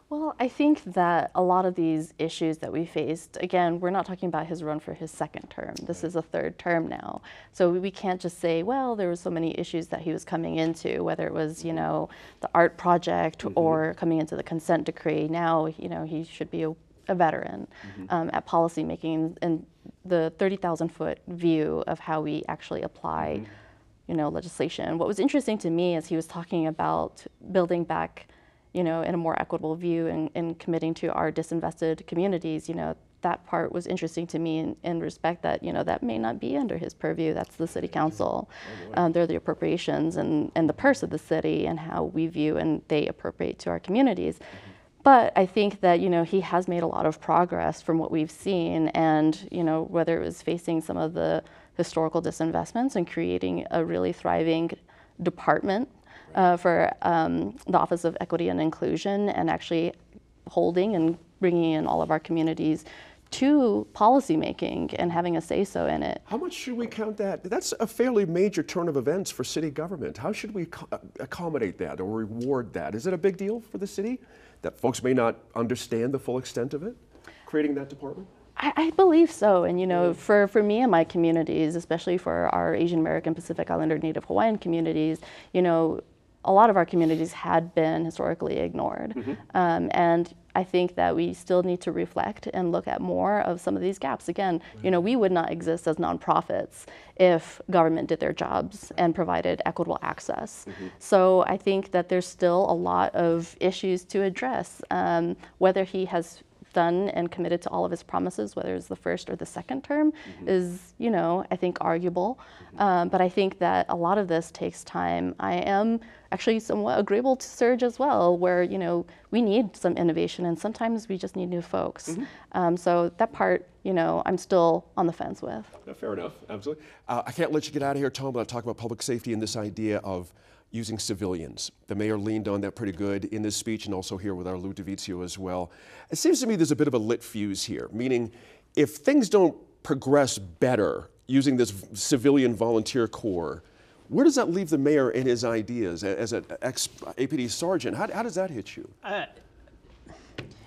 Well, I think that a lot of these issues that we faced, again, we're not talking about his run for his second term. This is a third term now. So we can't just say, well, there were so many issues that he was coming into, whether it was, you know, the art project or coming into the consent decree. Now, you know, he should be a, a veteran um, at policymaking and the 30,000 foot view of how we actually apply, you know, legislation. What was interesting to me is he was talking about building back you know, in a more equitable view and, and committing to our disinvested communities, you know, that part was interesting to me in, in respect that, you know, that may not be under his purview. That's the city council. um, they're the appropriations and, and the purse of the city and how we view and they appropriate to our communities. But I think that, you know, he has made a lot of progress from what we've seen and, you know, whether it was facing some of the historical disinvestments and creating a really thriving department uh, for um, the Office of Equity and Inclusion and actually holding and bringing in all of our communities to policymaking and having a say so in it. How much should we count that? That's a fairly major turn of events for city government. How should we co- accommodate that or reward that? Is it a big deal for the city that folks may not understand the full extent of it? Creating that department? I, I believe so. And, you know, for, for me and my communities, especially for our Asian American, Pacific Islander, Native Hawaiian communities, you know, a lot of our communities had been historically ignored. Um, and I think that we still need to reflect and look at more of some of these gaps. Again, you know, we would not exist as nonprofits if government did their jobs and provided equitable access. So I think that there's still a lot of issues to address. Um, whether he has done and committed to all of his promises, whether it's the first or the second term, is, you know, I think arguable. Um, but I think that a lot of this takes time. I am actually somewhat agreeable to Serge as well, where, you know, we need some innovation and sometimes we just need new folks. Um, so that part, you know, I'm still on the fence with. No, fair enough, absolutely. Uh, I can't let you get out of here, Tom, without talking about public safety and this idea of using civilians. The mayor leaned on that pretty good in this speech and also here with our Lou DiVizio as well. It seems to me there's a bit of a lit fuse here, meaning if things don't progress better using this v- civilian volunteer corps, where does that leave the mayor and his ideas as an ex APD sergeant? How, how does that hit you?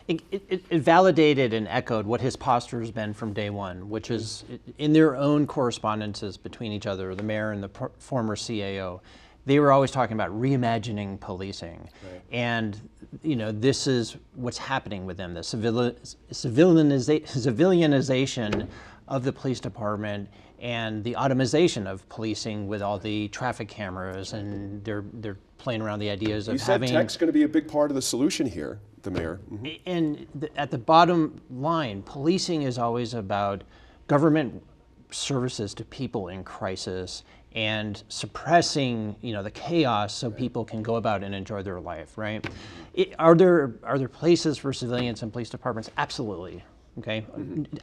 It, it, it validated and echoed what his posture has been from day one, which is in their own correspondences between each other, the mayor and the former CAO. They were always talking about reimagining policing, and you know this is what's happening with them: the civili- civilianiza- civilianization of the police department and the automation of policing with all the traffic cameras, and they're they're playing around the ideas of You said having tech's going to be a big part of the solution here, the mayor. Mhm. and th- at the bottom line, policing is always about government services to people in crisis and suppressing, you know, the chaos so people can go about and enjoy their life. Right? It, are there are there places for civilians and police departments? Absolutely. Okay,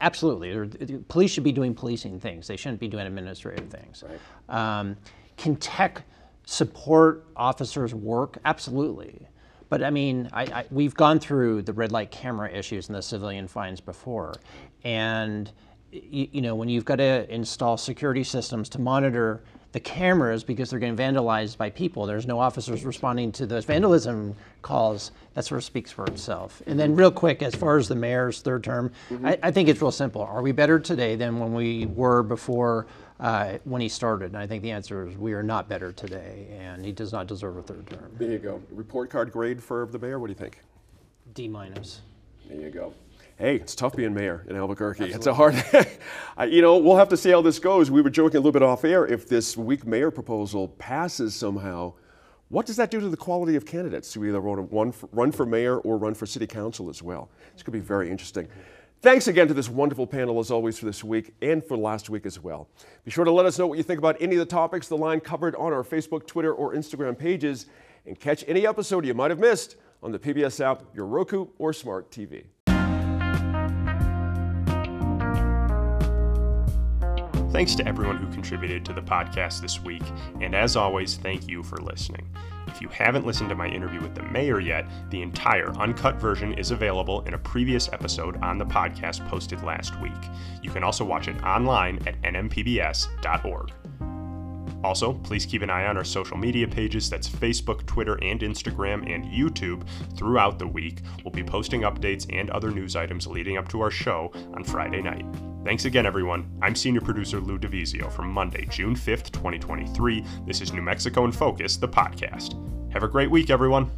absolutely. There- the Police should be doing policing things. They shouldn't be doing administrative things. Um, can tech support officers' work? Absolutely. But I mean, I, I, we've gone through the red light camera issues and the civilian fines before, and you, you know when you've got to install security systems to monitor the cameras because they're getting vandalized by people. There's no officers responding to those vandalism calls. That sort of speaks for itself. And then, real quick, as far as the mayor's third term, mm-hmm. I, I, think it's real simple. Are we better today than when we were before uh, when he started? And I think the answer is we are not better today, and he does not deserve a third term. There you go. Report card grade for the mayor. What do you think? D minus. There you go hey, it's tough being mayor in Albuquerque. Absolutely. It's a hard, you know, we'll have to see how this goes. We were joking a little bit off air. If this weak mayor proposal passes somehow, what does that do to the quality of candidates who either run for, run for mayor or run for city council as well? It's going to be very interesting. Thanks again to this wonderful panel, as always, for this week and for last week as well. Be sure to let us know what you think about any of the topics the line covered on our Facebook, Twitter, or Instagram pages, and catch any episode you might have missed on the PBS app, your Roku, or smart TV. Thanks to everyone who contributed to the podcast this week, and as always, thank you for listening. If you haven't listened to my interview with the mayor yet, the entire uncut version is available in a previous episode on the podcast posted last week. You can also watch it online at nmpbs.org. Also, please keep an eye on our social media pages that's Facebook, Twitter, and Instagram, and YouTube throughout the week. We'll be posting updates and other news items leading up to our show on Friday night. Thanks again, everyone. I'm senior producer Lou DiVizio from Monday, June 5th, 2023. This is New Mexico in Focus, the podcast. Have a great week, everyone.